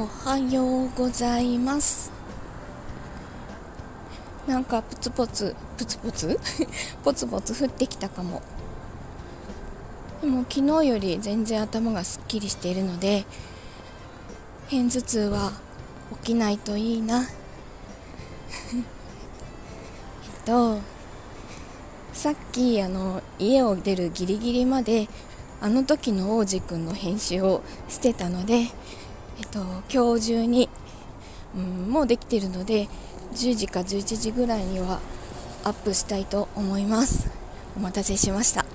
おはようございます。なんかプツポツプツポツ？ポツポツ降ってきたかも。でも昨日より全然頭がすっきりしているので片頭痛は起きないといいな。えっとさっきあの家を出るギリギリまであの時の王子くんの編集をしてたので、えっと、今日中に、うん、もうできてるので10時か11時ぐらいにはアップしたいと思います。お待たせしました。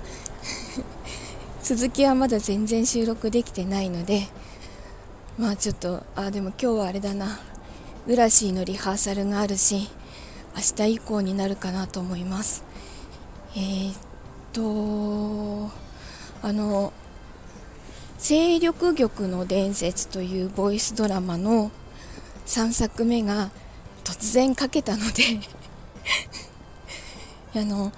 続きはまだ全然収録できてないのでまあちょっとあでも今日はあれだな。ウラシーのリハーサルがあるし明日以降になるかなと思います。えー、っとあの勢力玉の伝説というボイスドラマの3作目が突然かけたので あの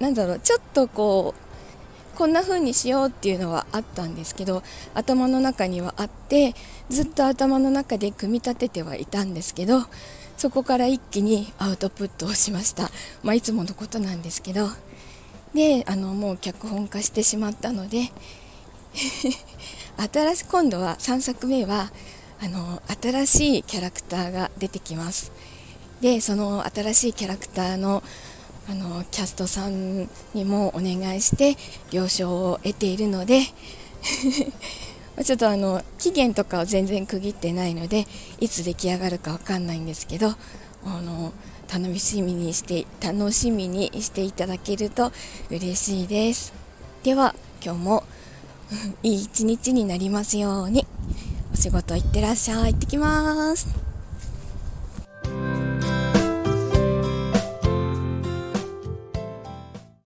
なんだろうちょっとこうこんな風にしようっていうのはあったんですけど頭の中にはあってずっと頭の中で組み立ててはいたんですけどそこから一気にアウトプットをしました、まあ、いつものことなんですけど。であのもう脚本化してしまったので 新し今度は3作目はあの新しいキャラクターが出てきます。でその新しいキャラクターのあのキャストさんにもお願いして了承を得ているので ちょっとあの期限とかは全然区切ってないのでいつ出来上がるかわかんないんですけどあの楽しみにして楽しみにしていただけると嬉しいです。では今日もいい一日になりますように。お仕事行ってらっしゃい。行ってきます。